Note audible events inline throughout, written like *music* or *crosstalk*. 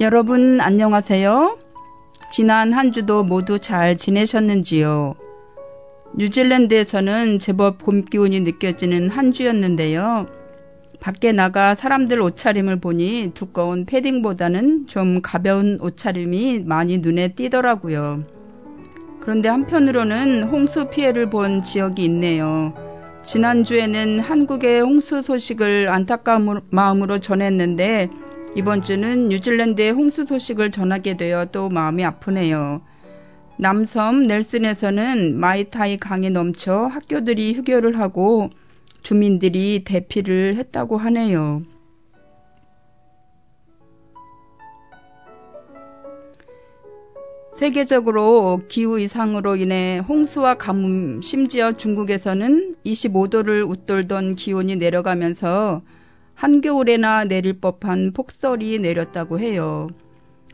여러분 안녕하세요. 지난 한 주도 모두 잘 지내셨는지요? 뉴질랜드에서는 제법 봄 기운이 느껴지는 한 주였는데요. 밖에 나가 사람들 옷차림을 보니 두꺼운 패딩보다는 좀 가벼운 옷차림이 많이 눈에 띄더라고요. 그런데 한편으로는 홍수 피해를 본 지역이 있네요. 지난주에는 한국의 홍수 소식을 안타까운 마음으로 전했는데 이번 주는 뉴질랜드의 홍수 소식을 전하게 되어 또 마음이 아프네요. 남섬 넬슨에서는 마이타이 강이 넘쳐 학교들이 휴교를 하고 주민들이 대피를 했다고 하네요. 세계적으로 기후 이상으로 인해 홍수와 가뭄, 심지어 중국에서는 25도를 웃돌던 기온이 내려가면서 한겨울에나 내릴 법한 폭설이 내렸다고 해요.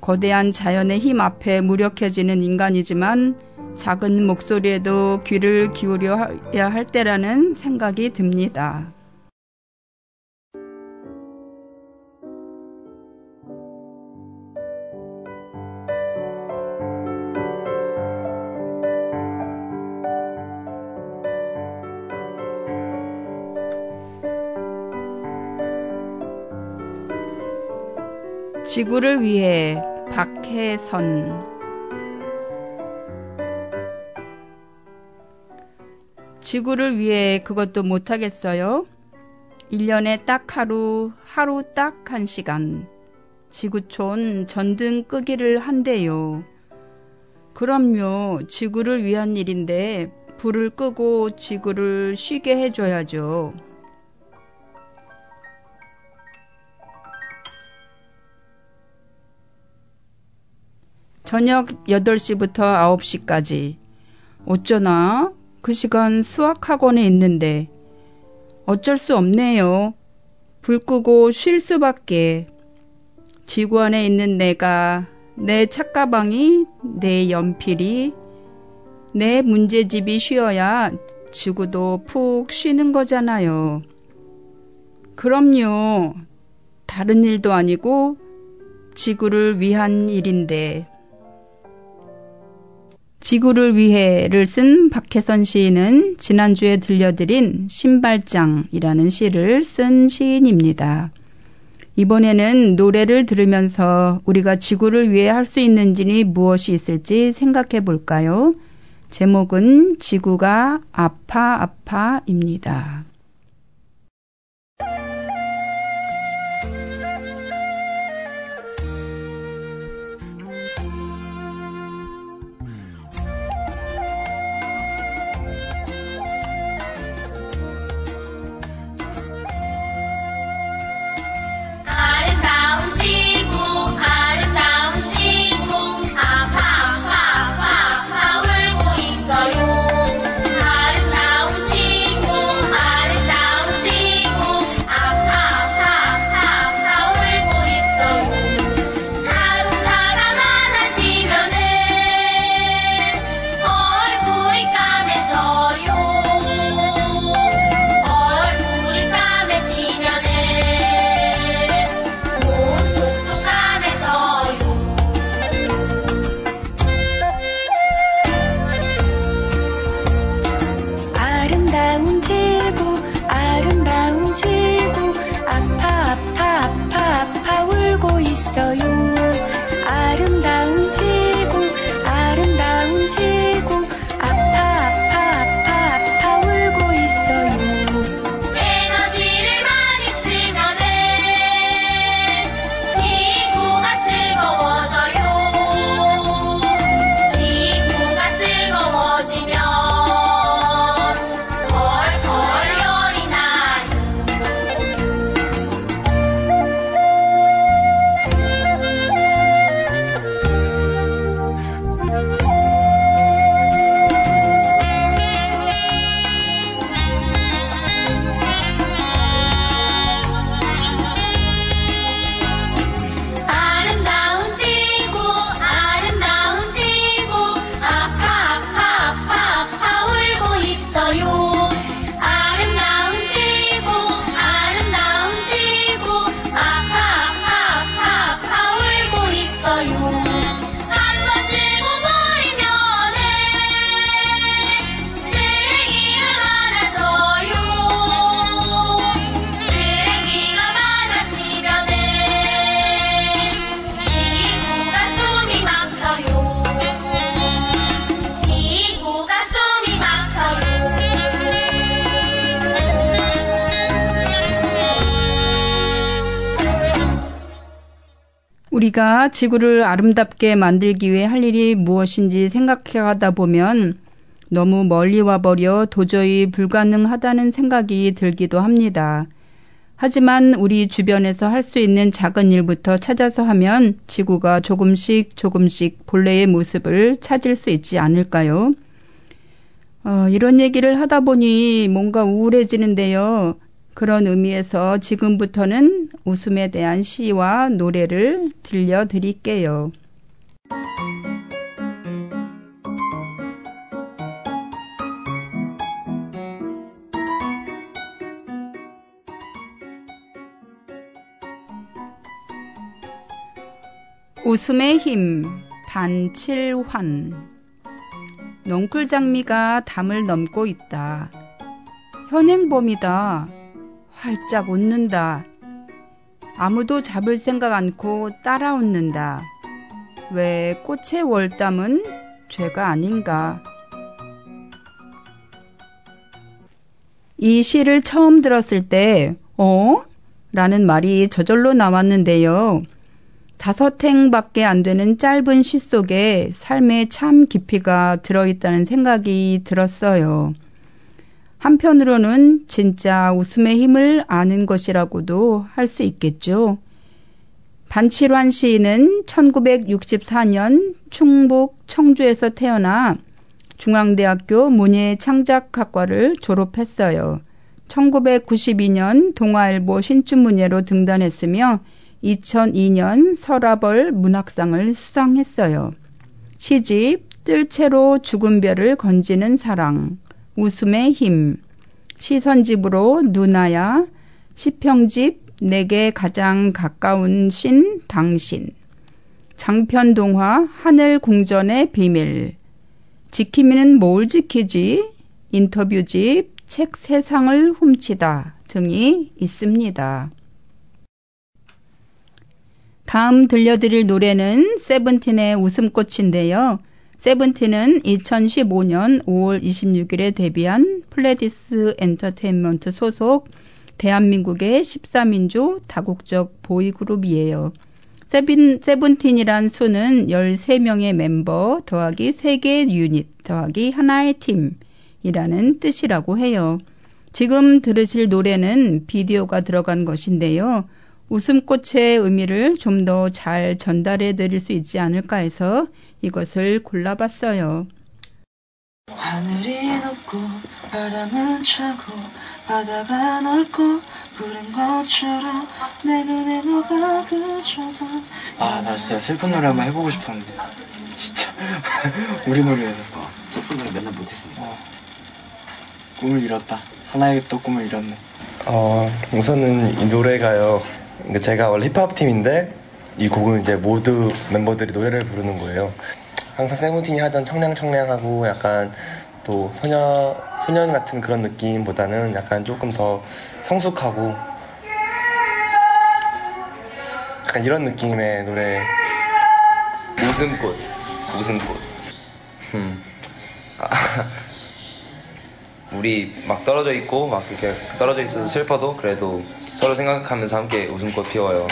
거대한 자연의 힘 앞에 무력해지는 인간이지만 작은 목소리에도 귀를 기울여야 할 때라는 생각이 듭니다. 지구를 위해 박혜선 지구를 위해 그것도 못하겠어요? 1년에 딱 하루, 하루 딱 한 시간. 지구촌 전등 끄기를 한대요. 그럼요, 지구를 위한 일인데, 불을 끄고 지구를 쉬게 해줘야죠. 저녁 8시부터 9시까지. 어쩌나? 그 시간 수학학원에 있는데. 어쩔 수 없네요. 불 끄고 쉴 수밖에. 지구 안에 있는 내가, 내 책가방이, 내 연필이, 내 문제집이 쉬어야 지구도 푹 쉬는 거잖아요. 그럼요. 다른 일도 아니고 지구를 위한 일인데. 지구를 위해를 쓴 박혜선 시인은 지난주에 들려드린 신발장이라는 시를 쓴 시인입니다. 이번에는 노래를 들으면서 우리가 지구를 위해 할 수 있는지 무엇이 있을지 생각해 볼까요? 제목은 지구가 아파 아파입니다. 우리가 지구를 아름답게 만들기 위해 할 일이 무엇인지 생각해가다 보면 너무 멀리 와버려 도저히 불가능하다는 생각이 들기도 합니다. 하지만 우리 주변에서 할 수 있는 작은 일부터 찾아서 하면 지구가 조금씩 조금씩 본래의 모습을 찾을 수 있지 않을까요? 어, 이런 얘기를 하다 보니 뭔가 우울해지는데요. 그런 의미에서 지금부터는 웃음에 대한 시와 노래를 들려드릴게요. 웃음의 힘 반칠환 넝쿨장미가 담을 넘고 있다. 현행범이다. 활짝 웃는다. 아무도 잡을 생각 않고 따라 웃는다. 왜 꽃의 월담은 죄가 아닌가? 이 시를 처음 들었을 때, 어? 라는 말이 저절로 나왔는데요. 다섯 행밖에 안 되는 짧은 시 속에 삶의 참 깊이가 들어있다는 생각이 들었어요. 한편으로는 진짜 웃음의 힘을 아는 것이라고도 할 수 있겠죠. 반칠환 시인은 1964년 충북 청주에서 태어나 중앙대학교 문예창작학과를 졸업했어요. 1992년 동아일보 신춘문예로 등단했으며 2002년 서라벌 문학상을 수상했어요. 시집 뜰채로 죽은 별을 건지는 사랑, 웃음의 힘, 시선집으로 누나야, 시평집 내게 가장 가까운 신 당신, 장편 동화 하늘 궁전의 비밀, 지킴이는 뭘 지키지? 인터뷰집 책 세상을 훔치다 등이 있습니다. 다음 들려드릴 노래는 세븐틴의 웃음꽃인데요. 세븐틴은 2015년 5월 26일에 데뷔한 플레디스 엔터테인먼트 소속 대한민국의 13인조 다국적 보이그룹이에요. 세빈, 세븐틴이란 수는 13명의 멤버 더하기 3개의 유닛 더하기 하나의 팀이라는 뜻이라고 해요. 지금 들으실 노래는 비디오가 들어간 것인데요. 웃음꽃의 의미를 좀 더 잘 전달해 드릴 수 있지 않을까 해서 이것을 골라봤어요. 하늘이 높고 바람은 차고 바다가 넓고 푸른 것처럼 내 눈에 너가 그쳐도 아 나 진짜 슬픈 노래 한번 해보고 싶었는데. 진짜. *laughs* 우리 노래에서. 어, 슬픈 노래 맨날 못했으니까 어, 꿈을 이뤘다. 하나의 또 꿈을 이뤘네. 어 우선은 이 노래가요. 그러니까 제가 원래 힙합 팀인데 이 곡은 이제 모두 멤버들이 노래를 부르는 거예요. 항상 세븐틴이 하던 청량청량하고 약간 또 소녀 소년 같은 그런 느낌보다는 약간 조금 더 성숙하고 약간 이런 느낌의 노래. 웃음꽃, 웃음꽃. 음. 아, 우리 막 떨어져 있고 막 이렇게 떨어져 있어서 슬퍼도 그래도 서로 생각하면서 함께 웃음꽃 피워요.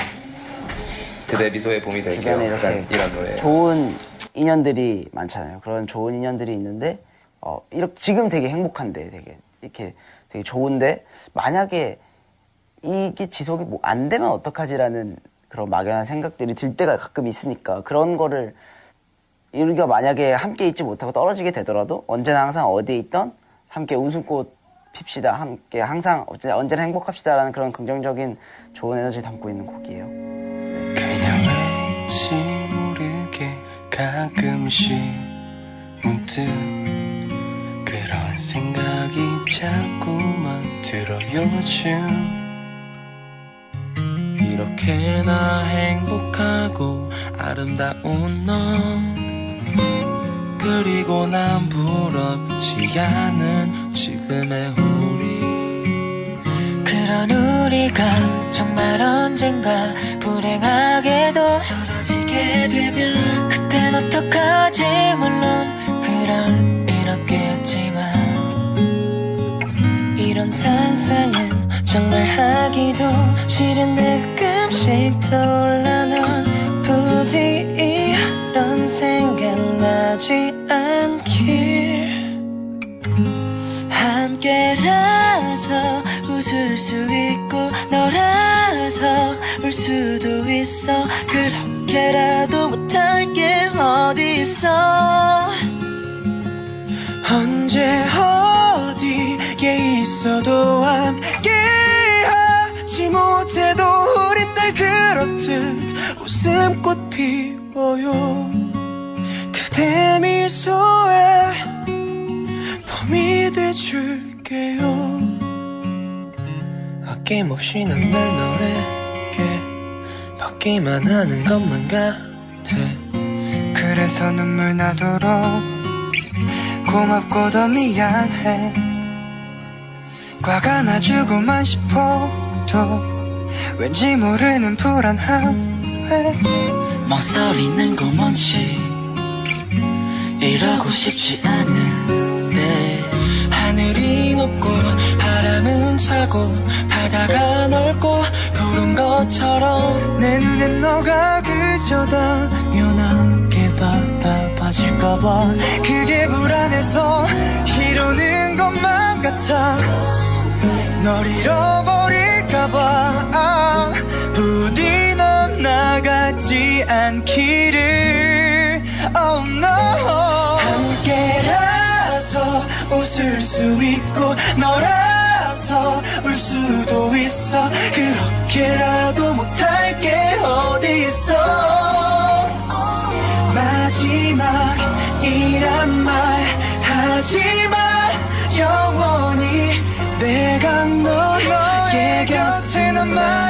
그대 미소의 봄이 될게요. 주변에 이렇게 이런 노래. 좋은 인연들이 많잖아요. 그런 좋은 인연들이 있는데 어, 이렇게 지금 되게 행복한데 되게 이렇게 되게 좋은데 만약에 이게 지속이 뭐 안 되면 어떡하지라는 그런 막연한 생각들이 들 때가 가끔 있으니까 그런 거를 우리가 만약에 함께 있지 못하고 떨어지게 되더라도 언제나 항상 어디에 있던 함께 웃음꽃 핍시다 함께 항상 언제나 행복합시다라는 그런 긍정적인 좋은 에너지를 담고 있는 곡이에요. 가끔씩 문득 그런 생각이 자꾸만 들어 요즘 이렇게나 행복하고 아름다운 너. 그리고 난 부럽지 않은 지금의 우리. 그런 우리가 정말 언젠가 불행하게도 떨어지게 되면 어떡하지? 물론 그럴 일 없겠지만 이런 상상은 정말 하기도 싫은데 가끔씩 떠올라 넌 어디 이런 생각나지 않길. 함께라서 웃을 수 있고 너라서 울 수도 있어. 그렇게라도 언제 어디에 있어도 함께 하지 못해도 우린 늘 그렇듯 웃음꽃 피워요. 그대 미소에 봄이 돼줄게요. 아낌없이 난날 너에게 받기만 하는 것만 같아. 그래서 눈물 나도록 고맙고 더 미안해. 과가 나주고만 싶어도 왠지 모르는 불안함에 망설이는 거 뭔지 이러고 싶지 않은데. 하늘이 높고 바람은 차고 바다가 넓고 푸른 것처럼 내 눈엔 너가 그저 당연하게 바라봐질까봐 그게 불안해서 이러는 것만 같아. 널 잃어버릴까봐. 아, 부디 넌 나가지 않기를. Oh no. 함께라서 웃을 수 있고 너라서 울 수도 있어. 그렇게라도 못할 하지마 영원히 내가 너의 곁에 남아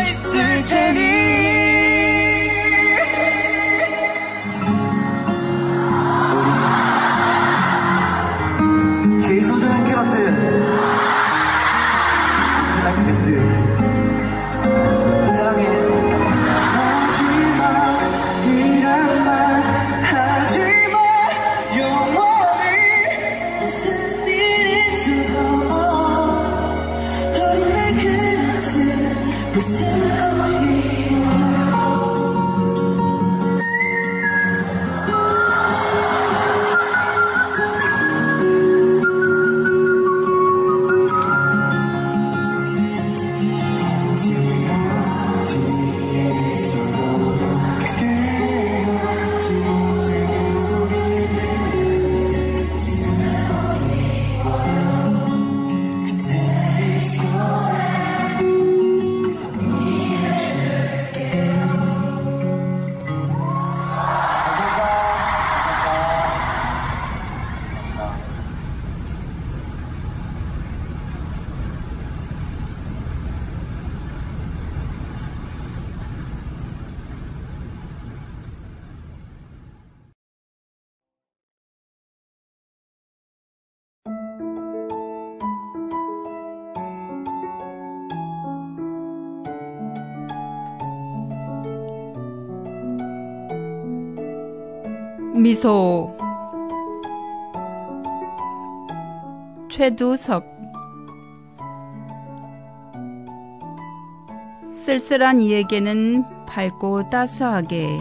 미소 최두석 쓸쓸한 이에게는 밝고 따스하게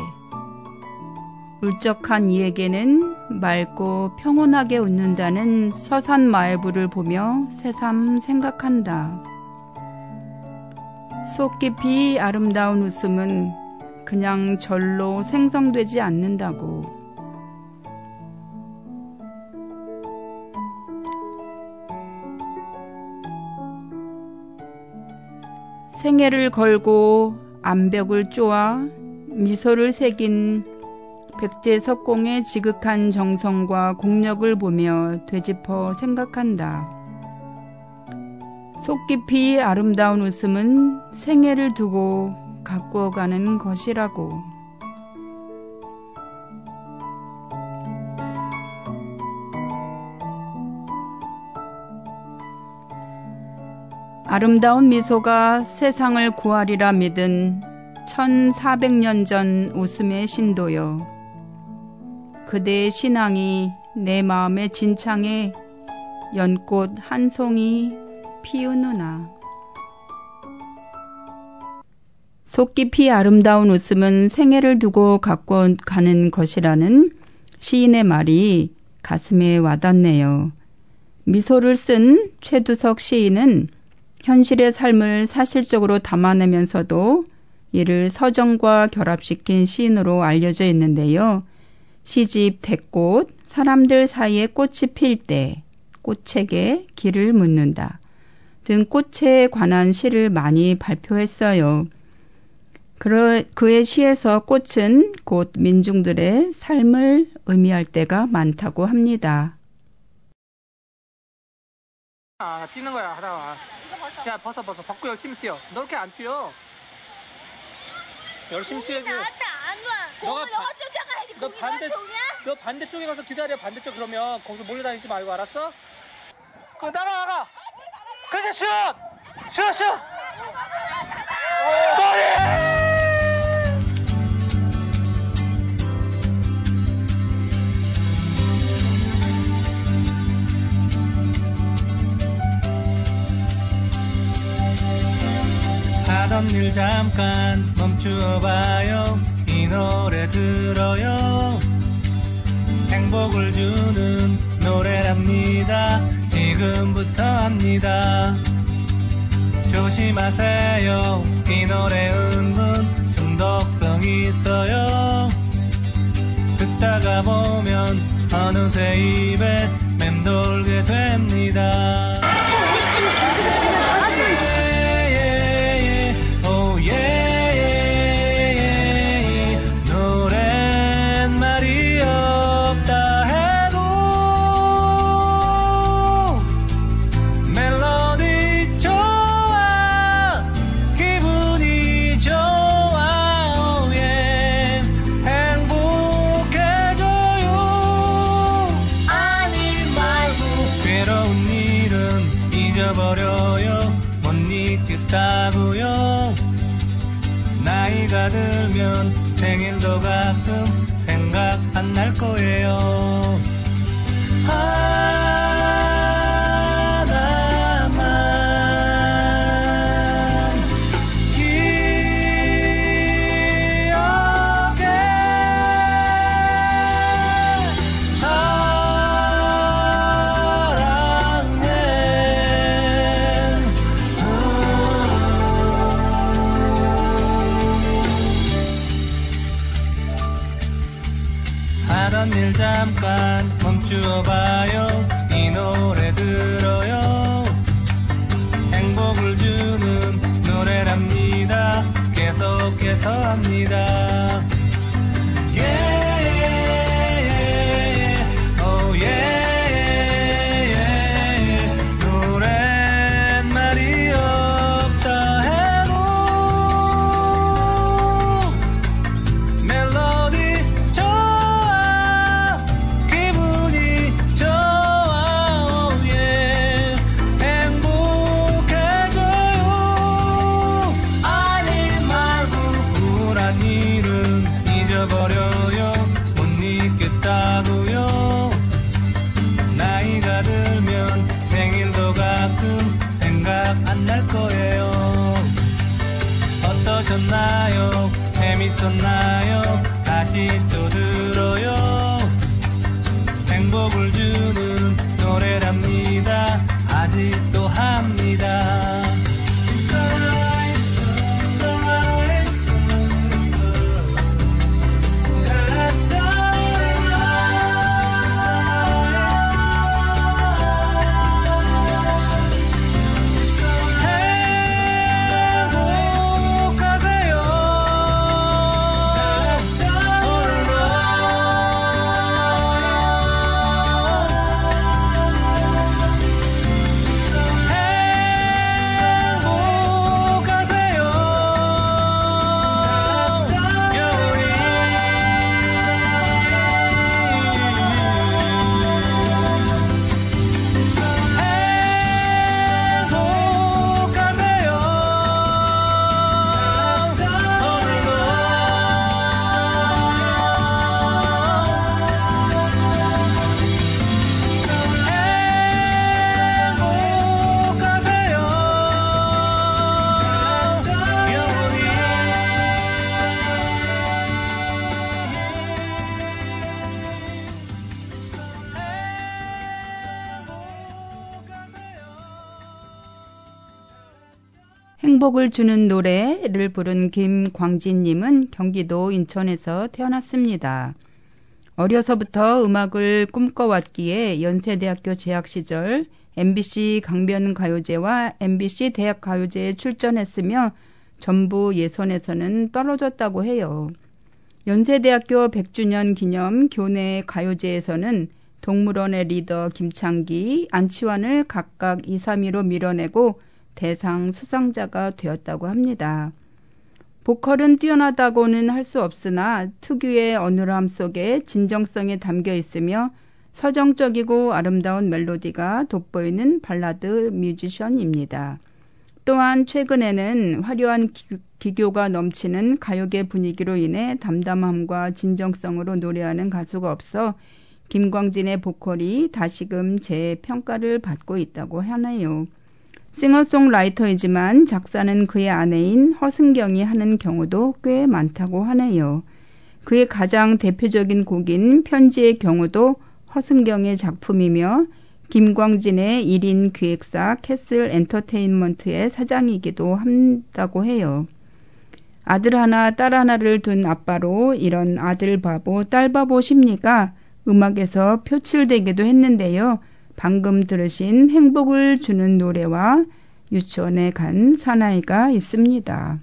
울적한 이에게는 맑고 평온하게 웃는다는 서산 마애부를 보며 새삼 생각한다. 속 깊이 아름다운 웃음은 그냥 절로 생성되지 않는다고. 생애를 걸고 암벽을 쪼아 미소를 새긴 백제석공의 지극한 정성과 공력을 보며 되짚어 생각한다. 속 깊이 아름다운 웃음은 생애를 두고 가꾸어가는 것이라고. 아름다운 미소가 세상을 구하리라 믿은 1400년 전 웃음의 신도여. 그대의 신앙이 내 마음의 진창에 연꽃 한 송이 피우느나. 속 깊이 아름다운 웃음은 생애를 두고 갖고 가는 것이라는 시인의 말이 가슴에 와닿네요. 미소를 쓴 최두석 시인은 현실의 삶을 사실적으로 담아내면서도 이를 서정과 결합시킨 시인으로 알려져 있는데요. 시집 대꽃, 사람들 사이에 꽃이 필 때, 꽃에게 길을 묻는다 등 꽃에 관한 시를 많이 발표했어요. 그의 시에서 꽃은 곧 민중들의 삶을 의미할 때가 많다고 합니다. 아, 뛰는 거야, 하다가. 야, 벗어, 벗어. 벗고 열심히 뛰어. 너 이렇게 안 뛰어. 열심히 뛰어야지. 나한테 안 와. 너가 쫓아가야지. 너 공이 반대? 너 반대쪽에 가서 기다려. 반대쪽 그러면 거기서 몰려다니지 말고, 알았어? 그, 따라와라! 그치, 슛! 슛, 슛! 머리! 일 잠깐 멈추어봐요. 이 노래 들어요. 행복을 주는 노래랍니다. 지금부터 합니다. 조심하세요. 이 노래 은근 중독성 있어요. 듣다가 보면 어느새 입에 맴돌게 됩니다 들면 생 일 잠깐 멈추어봐요. 이 노래 들어요. 행복을 주는 노래랍니다. 계속해서 합니다. 예, 어떠셨나요? 재밌었나요? 다시 또 들어요. 행복을 주는 노래랍니다. 행복을 주는 노래를 부른 김광진님은 경기도 인천에서 태어났습니다. 어려서부터 음악을 꿈꿔왔기에 연세대학교 재학 시절 MBC 강변가요제와 MBC 대학가요제에 출전했으며 전부 예선에서는 떨어졌다고 해요. 연세대학교 100주년 기념 교내 가요제에서는 동물원의 리더 김창기, 안치환을 각각 2, 3위로 밀어내고 대상 수상자가 되었다고 합니다. 보컬은 뛰어나다고는 할 수 없으나 특유의 어눌함 속에 진정성이 담겨 있으며 서정적이고 아름다운 멜로디가 돋보이는 발라드 뮤지션입니다. 또한 최근에는 화려한 기 교가 넘치는 가요계 분위기로 인해 담담함과 진정성으로 노래하는 가수가 없어 김광진의 보컬이 다시금 재평가를 받고 있다고 하네요. 싱어송라이터이지만 작사는 그의 아내인 허승경이 하는 경우도 꽤 많다고 하네요. 그의 가장 대표적인 곡인 편지의 경우도 허승경의 작품이며 김광진의 1인 기획사 캐슬 엔터테인먼트의 사장이기도 한다고 해요. 아들 하나, 딸 하나를 둔 아빠로 이런 아들 바보, 딸 바보 심리가 음악에서 표출되기도 했는데요. 방금 들으신 행복을 주는 노래와 유치원에 간 사나이가 있습니다.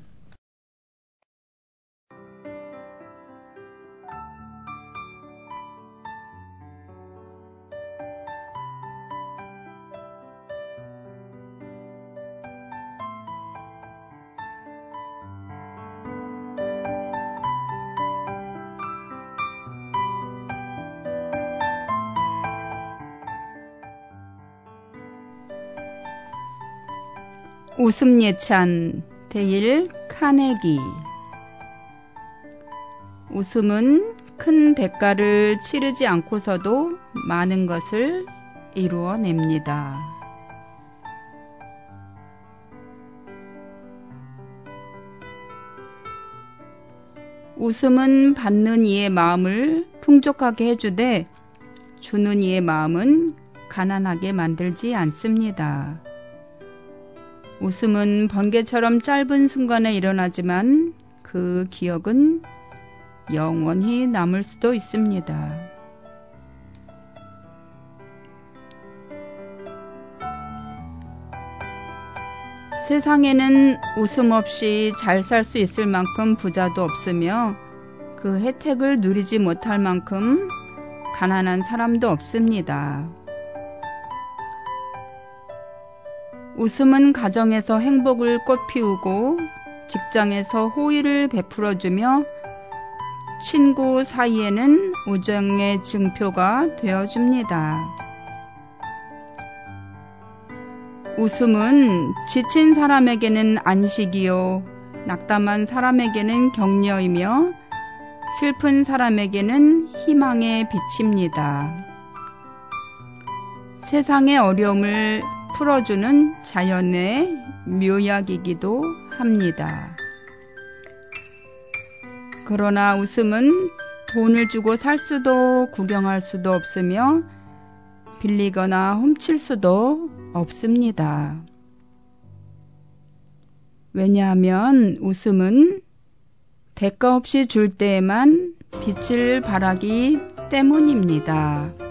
웃음 예찬 데일 카네기 웃음은 큰 대가를 치르지 않고서도 많은 것을 이루어냅니다. 웃음은 받는 이의 마음을 풍족하게 해주되 주는 이의 마음은 가난하게 만들지 않습니다. 웃음은 번개처럼 짧은 순간에 일어나지만 그 기억은 영원히 남을 수도 있습니다. 세상에는 웃음 없이 잘 살 수 있을 만큼 부자도 없으며 그 혜택을 누리지 못할 만큼 가난한 사람도 없습니다. 웃음은 가정에서 행복을 꽃피우고 직장에서 호의를 베풀어주며 친구 사이에는 우정의 증표가 되어줍니다. 웃음은 지친 사람에게는 안식이요, 낙담한 사람에게는 격려이며 슬픈 사람에게는 희망의 빛입니다. 세상의 어려움을 풀어주는 자연의 묘약이기도 합니다. 그러나 웃음은 돈을 주고 살 수도 구경할 수도 없으며 빌리거나 훔칠 수도 없습니다. 왜냐하면 웃음은 대가 없이 줄 때에만 빛을 발하기 때문입니다.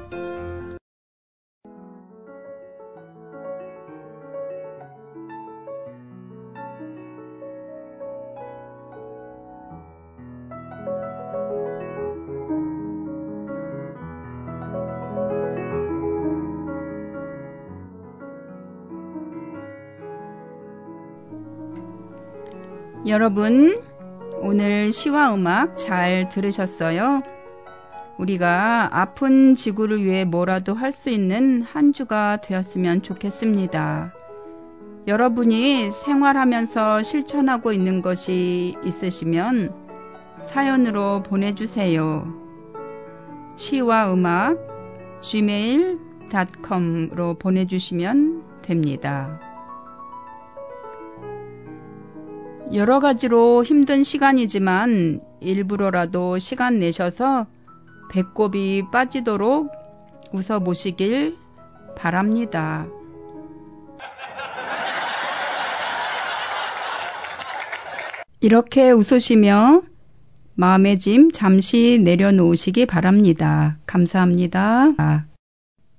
여러분, 오늘 시와 음악 잘 들으셨어요? 우리가 아픈 지구를 위해 뭐라도 할 수 있는 한 주가 되었으면 좋겠습니다. 여러분이 생활하면서 실천하고 있는 것이 있으시면 사연으로 보내주세요. 시와 음악 gmail.com으로 보내주시면 됩니다. 여러 가지로 힘든 시간이지만 일부러라도 시간 내셔서 배꼽이 빠지도록 웃어보시길 바랍니다. 이렇게 웃으시며 마음의 짐 잠시 내려놓으시기 바랍니다. 감사합니다.